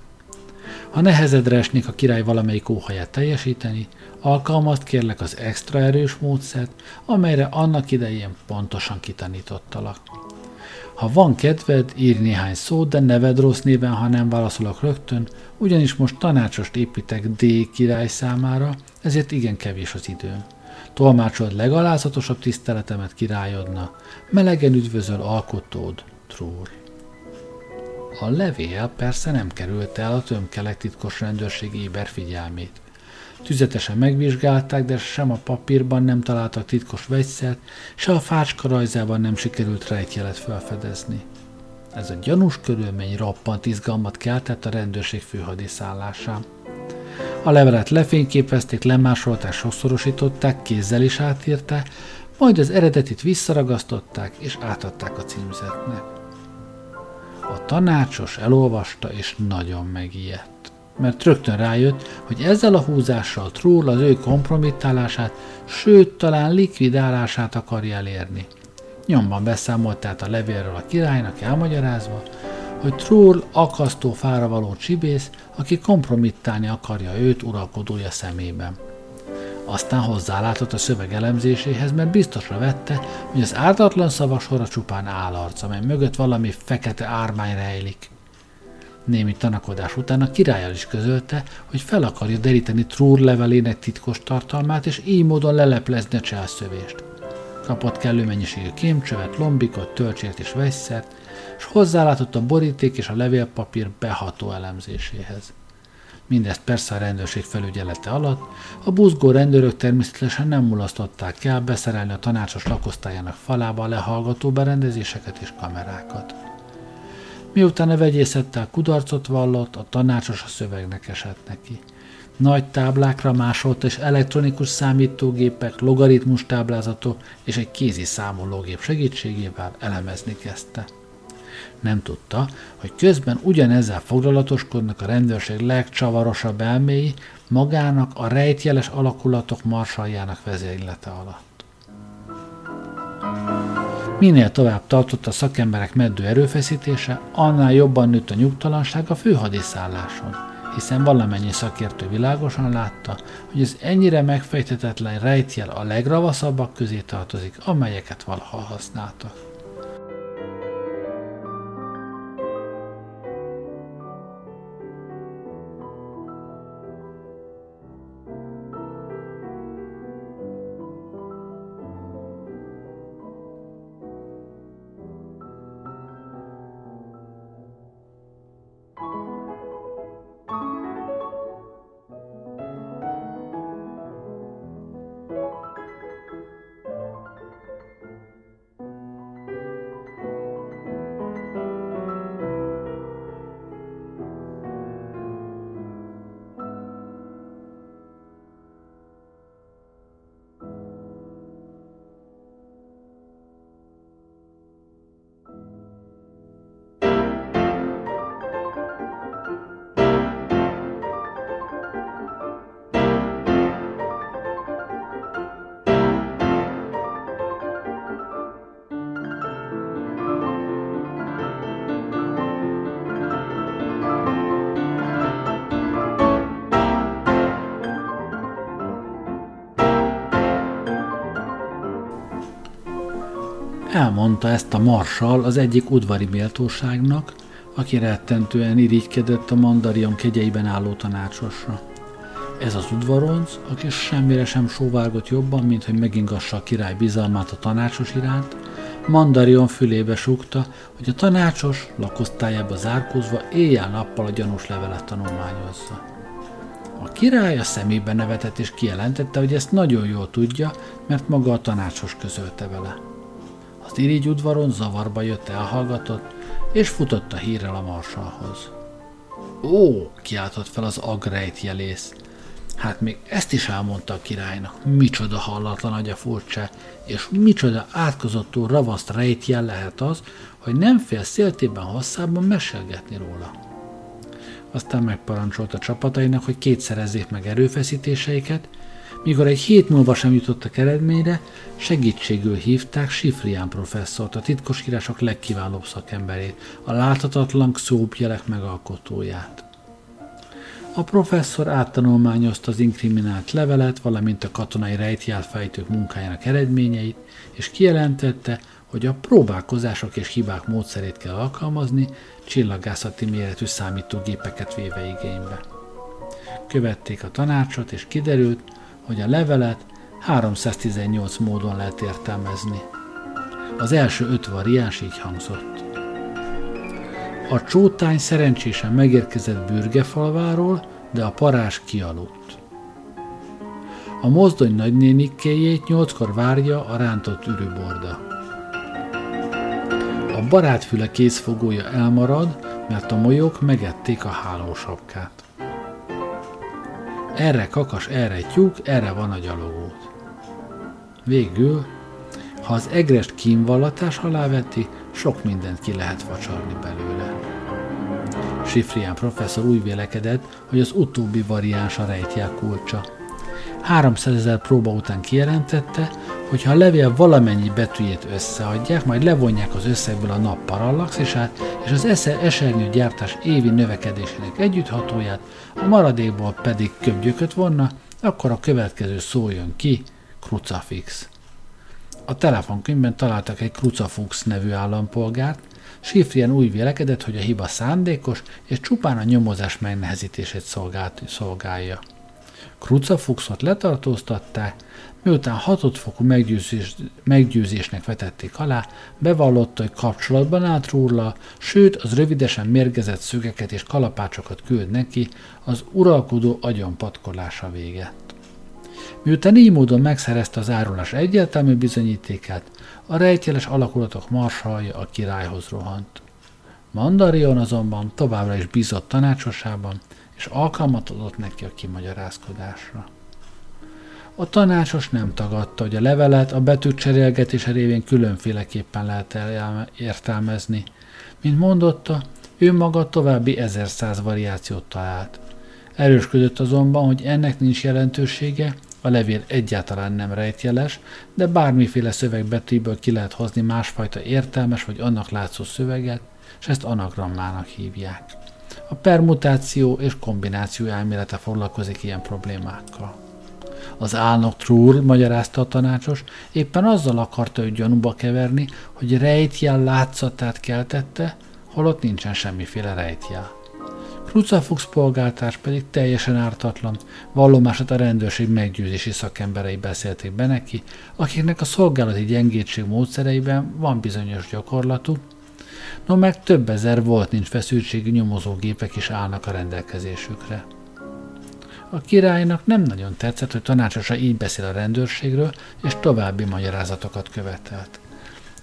Ha nehezedre esnék a király valamelyik óhaját teljesíteni, alkalmazd kérlek az extra erős módszert, amelyre annak idején pontosan kitanítottalak. Ha van kedved, írj néhány szót, de neved rossz néven, ha nem válaszolok rögtön, ugyanis most tanácsost építek D király számára, ezért igen kevés az időm. Tolmácsolod legalázatosabb tiszteletemet királyodna, melegen üdvözöl alkotód, Trúr. A levél persze nem került el a tömkelek titkos rendőrség éber figyelmét. Tüzetesen megvizsgálták, de sem a papírban nem találtak titkos vegyszert, se a fácska rajzában nem sikerült rejtjelet felfedezni. Ez a gyanús körülmény roppant izgalmat keltett a rendőrség főhadiszállásán. A levelet lefényképezték, lemásolták, sokszorosították, kézzel is átírták, majd az eredetit visszaragasztották és átadták a címzetnek. A tanácsos elolvasta és nagyon megijedt, mert rögtön rájött, hogy ezzel a húzással Trull az ő kompromittálását, sőt talán likvidálását akarja elérni. Nyomban beszámolt tehát a levélről a királynak elmagyarázva, hogy Trull akasztó fára való csibész, aki kompromittálni akarja őt uralkodója szemében. Aztán hozzálátott a szöveg elemzéséhez, mert biztosra vette, hogy az ártatlan szavak sora csupán állarc, amely mögött valami fekete ármány rejlik. Némi tanakodás után a királyal is közölte, hogy fel akarja deríteni Trúr levelének titkos tartalmát, és így módon leleplezni a cselszövést. Kapott kellő mennyiségű kémcsövet, lombikot, tölcsért és vegyszert, és hozzálátott a boríték és a levélpapír beható elemzéséhez. Mindezt persze a rendőrség felügyelete alatt, a buzgó rendőrök természetesen nem mulasztották el beszerelni a tanácsos lakosztályának falába a lehallgató berendezéseket és kamerákat. Miután a vegyészettel kudarcot vallott, a tanácsos a szövegnek esett neki. Nagy táblákra másolt és elektronikus számítógépek, logaritmus táblázatok és egy kézi számológép segítségével elemezni kezdte. Nem tudta, hogy közben ugyanezzel foglalatoskodnak a rendőrség legcsavarosabb elméi magának a rejtjeles alakulatok marsaljának vezérlete alatt. Minél tovább tartott a szakemberek meddő erőfeszítése, annál jobban nőtt a nyugtalanság a főhadiszálláson, hiszen valamennyi szakértő világosan látta, hogy az ennyire megfejtetetlen rejtjel a legravaszabbak közé tartozik, amelyeket valaha használtak. Elmondta ezt a marsal az egyik udvari méltóságnak, aki rettentően irigykedett a mandarion kegyeiben álló tanácsosra. Ez az udvaronc, aki semmire sem sóvárgott jobban, mint hogy megingassa a király bizalmát a tanácsos iránt, Mandarion fülébe súgta, hogy a tanácsos lakosztályába zárkózva éjjel-nappal a gyanús levelet tanulmányozza. A király a szemébe nevetett és kijelentette, hogy ezt nagyon jól tudja, mert maga a tanácsos közölte vele. Az irigy udvaron zavarba jött, elhallgatott, és futott a hírrel a marsalhoz. Ó, kiáltott fel az agrejt jelész. Hát még ezt is elmondta a királynak. Micsoda hallatlan agya furcsa, és micsoda átkozottú ravaszt rejtjel lehet az, hogy nem fél széltében hosszában mesélgetni róla. Aztán megparancsolta csapatainak, hogy kétszerezzék meg erőfeszítéseiket, mikor egy hét múlva sem jutottak eredményre, segítségül hívták Sifrián professzort, a titkosírások legkiválóbb szakemberét, a láthatatlan szópjelek megalkotóját. A professzor áttanulmányozta az inkriminált levelet, valamint a katonai rejtjelfejtők munkájának eredményeit, és kijelentette, hogy a próbálkozások és hibák módszerét kell alkalmazni, csillagászati méretű számítógépeket véve igénybe. Követték a tanácsot, és kiderült, hogy a levelet 318 módon lehet értelmezni. Az első öt variáns így hangzott. A csótány szerencsésen megérkezett bürgefalváról, de a parás kialudt. A mozdony nagynénikéjét nyolckor várja a rántott ürüborda. A barátfüle kézfogója elmarad, mert a molyok megették a hálósapkát. Erre kakas, erre tyúk, erre van a gyalogút. Végül, ha az egrest kínvallatás alá veti, sok mindent ki lehet facsarni belőle. Sifrián professzor úgy vélekedett, hogy az utóbbi variáns a rejtják kulcsa. 300 ezer próba után kijelentette, hogy ha a levél valamennyi betűjét összeadják, majd levonják az összegből a nap parallaxisát és az esernyő gyártás évi növekedésének együtthatóját, a maradékból pedig köbgyököt vonna, akkor a következő szó jön ki, krucafix. A telefonkönyvben találtak egy Krucafux nevű állampolgárt, Sifrien úgy vélekedett, hogy a hiba szándékos, és csupán a nyomozás megnehezítését szolgálja. Krucafuxot letartóztatták, miután hatodfokú meggyőzés, meggyőzésnek vetették alá, bevallotta, hogy kapcsolatban állt róla, sőt, az rövidesen mérgezett szögeket és kalapácsokat küld neki, az uralkodó agyon patkolása véget. Miután így módon megszerezte az árulás egyértelmű bizonyítékát, a rejtjeles alakulatok marsalja a királyhoz rohant. Mandarion azonban továbbra is bízott tanácsosában, és alkalmat adott neki a kimagyarázkodásra. A tanácsos nem tagadta, hogy a levelet a betűk cserélgetése révén különféleképpen lehet értelmezni. Mint mondotta, ő maga további 1100 variációt talált. Erősködött azonban, hogy ennek nincs jelentősége, a levél egyáltalán nem rejtjeles, de bármiféle szövegbetűből ki lehet hozni másfajta értelmes vagy annak látszó szöveget, és ezt anagrammának hívják. A permutáció és kombináció elmélete foglalkozik ilyen problémákkal. Az álnok trúr, magyarázta a tanácsos, éppen azzal akarta őt gyanúba keverni, hogy rejtjel látszatát keltette, holott nincsen semmiféle rejtjel. Lucafux polgártárs pedig teljesen ártatlan, vallomását a rendőrség meggyőzési szakemberei beszélték be neki, akiknek a szolgálati gyengétség módszereiben van bizonyos gyakorlatú, no meg több ezer volt nincs feszültségű nyomozógépek is állnak a rendelkezésükre. A királynak nem nagyon tetszett, hogy tanácsosa így beszél a rendőrségről, és további magyarázatokat követelt.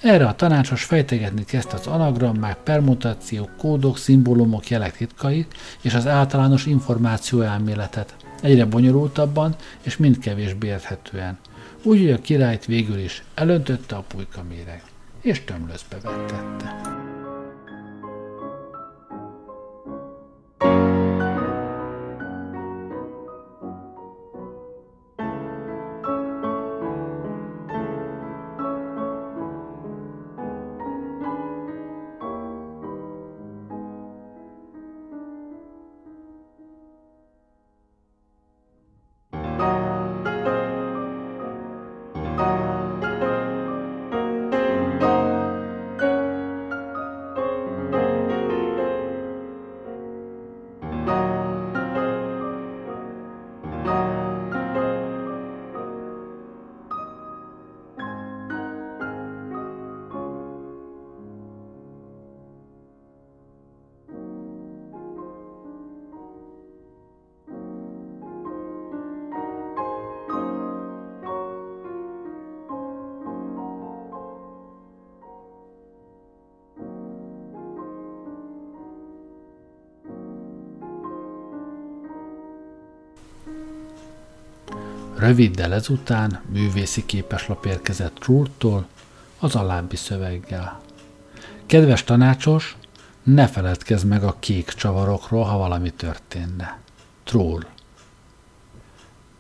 Erre a tanácsos fejtegetni kezdte az anagrammák, permutációk, kódok, szimbólumok, jelek titkait és az általános információ elméletet. Egyre bonyolultabban és mind kevésbé érthetően. Úgy, hogy a királyt végül is elöntötte a pulyka méreg, és tömlözbe vettette. Röviddel ezután művészi képeslap érkezett Trúrtól az alábbi szöveggel. Kedves tanácsos, ne feledkezz meg a kék csavarokról, ha valami történne. Troll.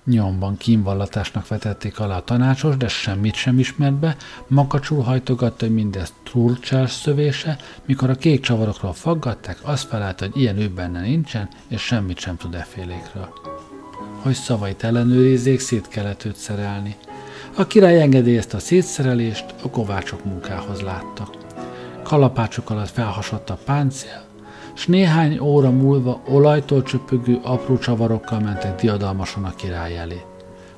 Nyomban kínvallatásnak vetették alá a tanácsos, de semmit sem ismert be, makacsul hajtogatta, hogy mindez Trulcsás szövése, mikor a kék csavarokról faggatták, azt felállt, hogy ilyen ő benne nincsen, és semmit sem tud effélékről. Hogy szavait ellenőrizzék, szét kellett őt szerelni. A király engedélyezte a szétszerelést, a kovácsok munkához láttak. Kalapácsok alatt felhasadt a páncél, s néhány óra múlva olajtól csöpögő apró csavarokkal mentek diadalmasan a király elé.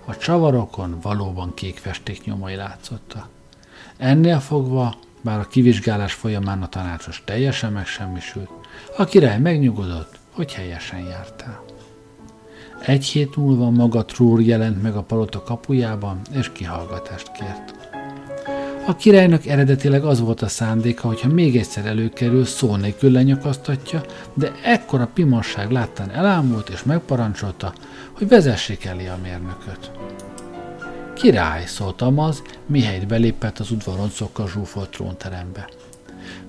A csavarokon valóban kék festék nyomai látszotta. Ennél fogva, bár a kivizsgálás folyamán a tanácsos teljesen megsemmisült, a király megnyugodott, hogy helyesen jártál. Egy hét múlva maga Trúr jelent meg a palota kapujában, és kihallgatást kért. A királynak eredetileg az volt a szándéka, hogyha még egyszer előkerül, szó nélkül lenyakasztatja, de ekkora pimasság láttán elámult és megparancsolta, hogy vezessék elé a mérnököt. Király, szólt Amaz, mihelyt belépett az udvaroncokkal zsúfolt trónterembe.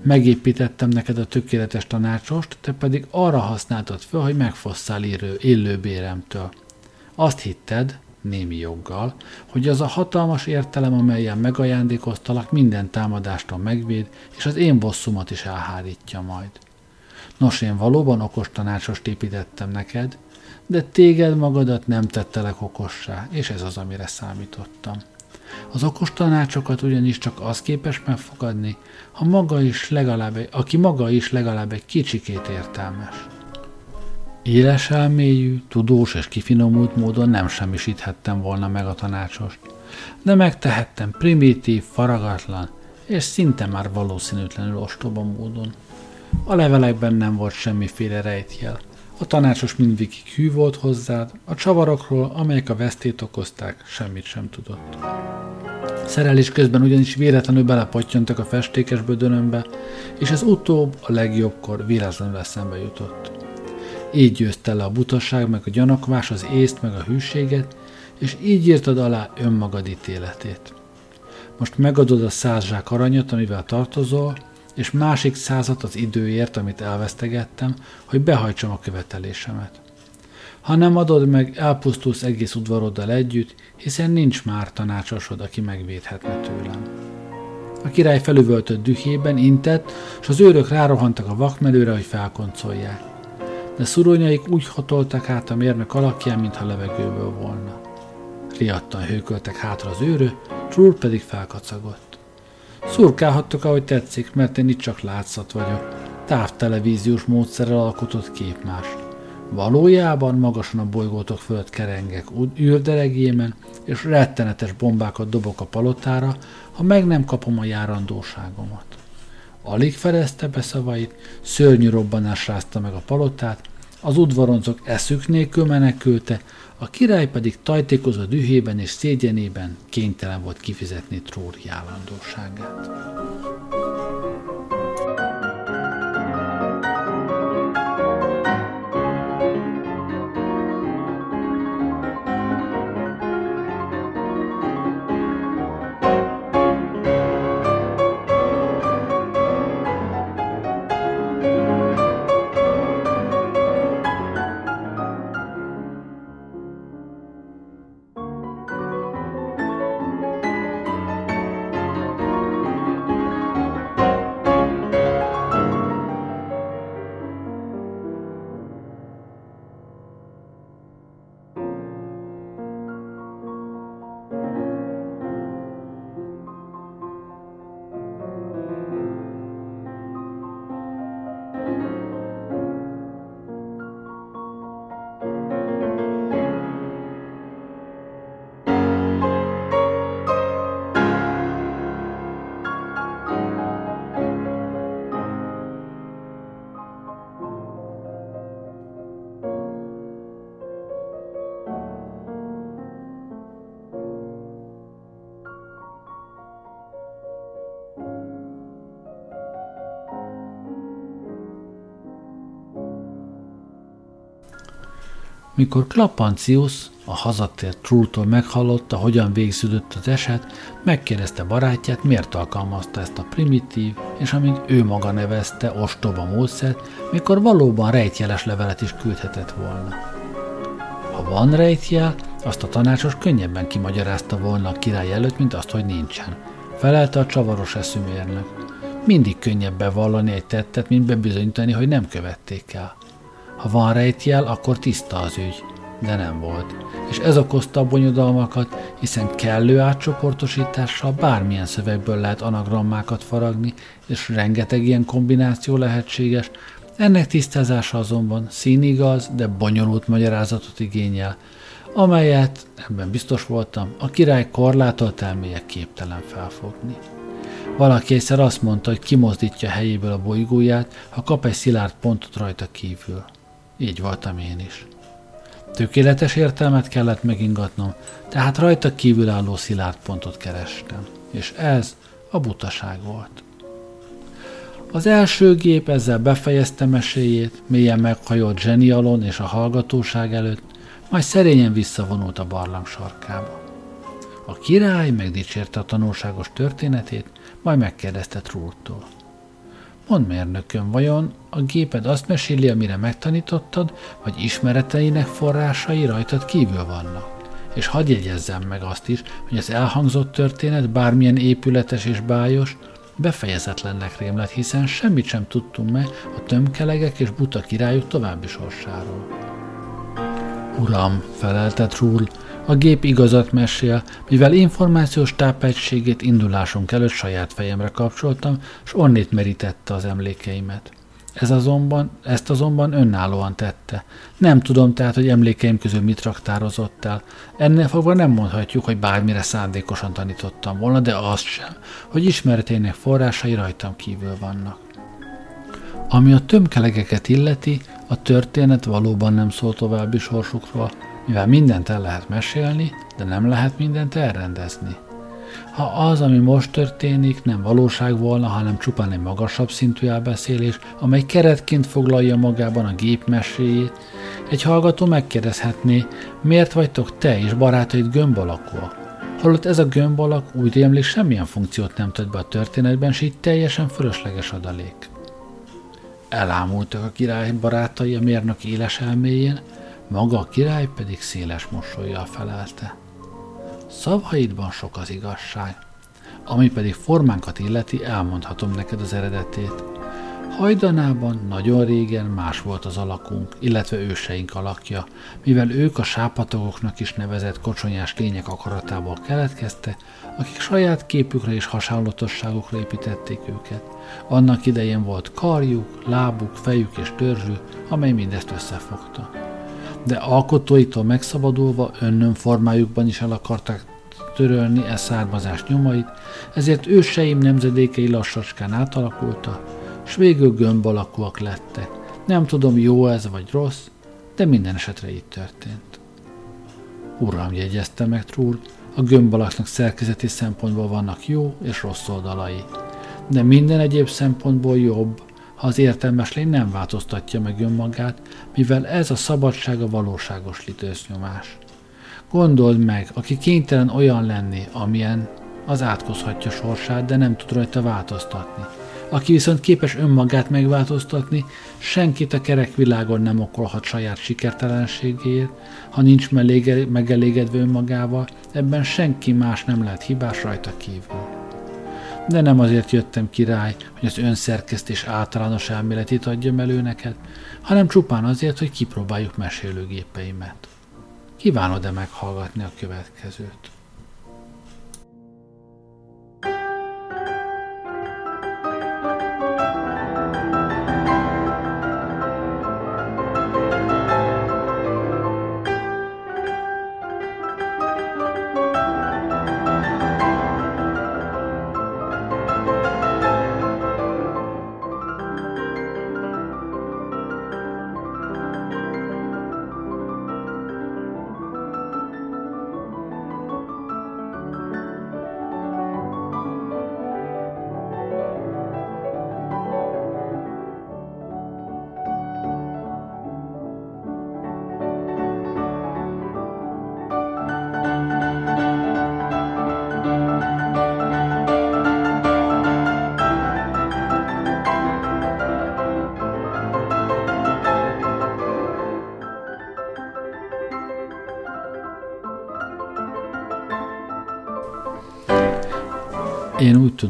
Megépítettem neked a tökéletes tanácsost, te pedig arra használtad fel, hogy megfosszál élő, élőbéremtől. Azt hitted, némi joggal, hogy az a hatalmas értelem, amelyen megajándékoztalak, minden támadástól megvéd, és az én bosszumat is elhárítja majd. Nos, én valóban okos tanácsost építettem neked, de téged magadat nem tettelek okossá, és ez az, amire számítottam. Az okos tanácsokat ugyanis csak az képes megfogadni, ha maga is legalább, aki maga is legalább egy kicsikét értelmes. Éles elmélyű, tudós és kifinomult módon nem semmisíthettem volna meg a tanácsost, de megtehettem primitív, faragatlan és szinte már valószínűtlenül ostoba módon. A levelekben nem volt semmiféle rejtjel. A tanácsos mindvégig hű volt hozzád, a csavarokról, amelyek a vesztét okozták, semmit sem tudott. Szerelés közben ugyanis véletlenül belepottyantak a festékes bödönömbe, és ez utóbb a legjobbkor véletlenül eszembe jutott. Így győzte le a butaság, meg a gyanakvás, az észt, meg a hűséget, és így írtad alá önmagad ítéletét. Most megadod a száz zsák aranyat, amivel tartozol, és másik százat az időért, amit elvesztegettem, hogy behajtsam a követelésemet. Ha nem adod meg, elpusztulsz egész udvaroddal együtt, hiszen nincs már tanácsosod, aki megvédhetne tőlem. A király felüvöltött dühében, intett, és az őrök rárohantak a vakmelőre, hogy felkoncolják de szuronyaik úgy hatoltak át a mérnök alakján, mintha levegőből volna. Riadtan hőköltek hátra az őrő, Trúr pedig felkacagott. Szurkálhattok, ahogy tetszik, mert én itt csak látszat vagyok. Távtelevíziós módszerrel alkotott képmás. Valójában magasan a bolygótok fölött kerengek űrderegémen, és rettenetes bombákat dobok a palotára, ha meg nem kapom a járandóságomat. Alig felezte be szavait, szörnyű robbanás rázta meg a palotát, az udvaroncok eszük nélkül menekülte, a király pedig tajtékozó dühében és szégyenében kénytelen volt kifizetni tróri állandóságát. Mikor Klapancius a hazatért Trúltól meghallotta, hogyan végződött az eset, megkérdezte barátját, miért alkalmazta ezt a primitív, és amint ő maga nevezte ostoba módszert, mikor valóban rejtjeles levelet is küldhetett volna. Ha van rejtjel, azt a tanácsos könnyebben kimagyarázta volna a király előtt, mint azt, hogy nincsen. Felelte a csavaros eszümérnök. Mindig könnyebb bevallani egy tettet, mint bebizonyítani, hogy nem követték el. Ha van rejtjel, akkor tiszta az ügy, de nem volt. És ez okozta a bonyodalmakat, hiszen kellő átcsoportosítással bármilyen szövegből lehet anagrammákat faragni, és rengeteg ilyen kombináció lehetséges, ennek tisztázása azonban színigaz, de bonyolult magyarázatot igényel, amelyet, ebben biztos voltam, a király korlátolt elméje képtelen felfogni. Valaki egyszer azt mondta, hogy kimozdítja helyéből a bolygóját, ha kap egy szilárd pontot rajta kívül. Így voltam én is. Tökéletes értelmet kellett megingatnom, tehát rajta kívülálló szilárd pontot kerestem. És ez a butaság volt. Az első gép ezzel befejezte meséjét, mélyen meghajolt zsenialon és a hallgatóság előtt, majd szerényen visszavonult a barlang sarkába. A király megdicsérte a tanulságos történetét, majd megkérdezte Trúrtól. Mondd mérnököm, vajon a géped azt meséli, amire megtanítottad, vagy ismereteinek forrásai rajtad kívül vannak? És hadd jegyezzem meg azt is, hogy az elhangzott történet bármilyen épületes és bájos, befejezetlennek rémlet, hiszen semmit sem tudtunk meg a tömkelegek és buta királyok további sorsáról. Uram, felelte Trull, a gép igazat mesél, mivel információs tápegységét indulásunk előtt saját fejemre kapcsoltam, s onnét merítette az emlékeimet. Ez azonban, ezt azonban önállóan tette. Nem tudom tehát, hogy emlékeim közül mit raktározott el. Ennél fogva nem mondhatjuk, hogy bármire szándékosan tanítottam volna, de azt sem, hogy ismeretének forrásai rajtam kívül vannak. Ami a tömkelegeket illeti, a történet valóban nem szól további sorsukról, mivel mindent el lehet mesélni, de nem lehet mindent elrendezni. Ha az, ami most történik, nem valóság volna, hanem csupán egy magasabb szintű elbeszélés, amely keretként foglalja magában a gép meséjét, egy hallgató megkérdezhetné, miért vagytok te és barátaid gömb alakúak? Holott ez a gömb alak úgy rémlik semmilyen funkciót nem tett be a történetben, és így teljesen fölösleges adalék. Elámultak a király barátai a mérnök éles elméjén, maga a király pedig széles mosolyjal felelte. Szavaidban sok az igazság. Ami pedig formánkat illeti, elmondhatom neked az eredetét. Hajdanában nagyon régen más volt az alakunk, illetve őseink alakja, mivel ők a sápatagoknak is nevezett kocsonyás lények akaratából keletkeztek, akik saját képükre és hasonlatosságokra építették őket. Annak idején volt karjuk, lábuk, fejük és törzsük, amely mindezt összefogta de alkotóitól megszabadulva önnön formájukban is el akarták törölni e származás nyomait, ezért őseim nemzedékei lassacskán átalakultak, s végül gömb alakúak lettek. Nem tudom, jó ez vagy rossz, de minden esetre így történt. Uram, jegyezte meg Trúr, a gömbalaknak szerkezeti szempontból vannak jó és rossz oldalai. De minden egyéb szempontból jobb, ha az értelmes lény nem változtatja meg önmagát, mivel ez a szabadság a valóságos litősznyomás. Gondold meg, aki kénytelen olyan lenni, amilyen, az átkozhatja sorsát, de nem tud rajta változtatni. Aki viszont képes önmagát megváltoztatni, senkit a kerek világon nem okolhat saját sikertelenségéért, ha nincs megelégedve önmagával, ebben senki más nem lehet hibás rajta kívül. De nem azért jöttem király, hogy az önszerkesztés általános elméletét adjam elő neked, hanem csupán azért, hogy kipróbáljuk mesélőgépeimet. Kívánod-e meghallgatni a következőt?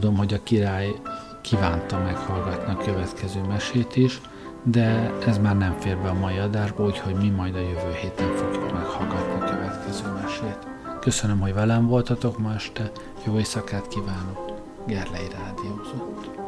Tudom, hogy a király kívánta meghallgatni a következő mesét is, de ez már nem fér be a mai adásba, úgyhogy mi majd a jövő héten fogjuk meghallgatni a következő mesét. Köszönöm, hogy velem voltatok ma este, jó éjszakát kívánok, Gerlei Rádiózott.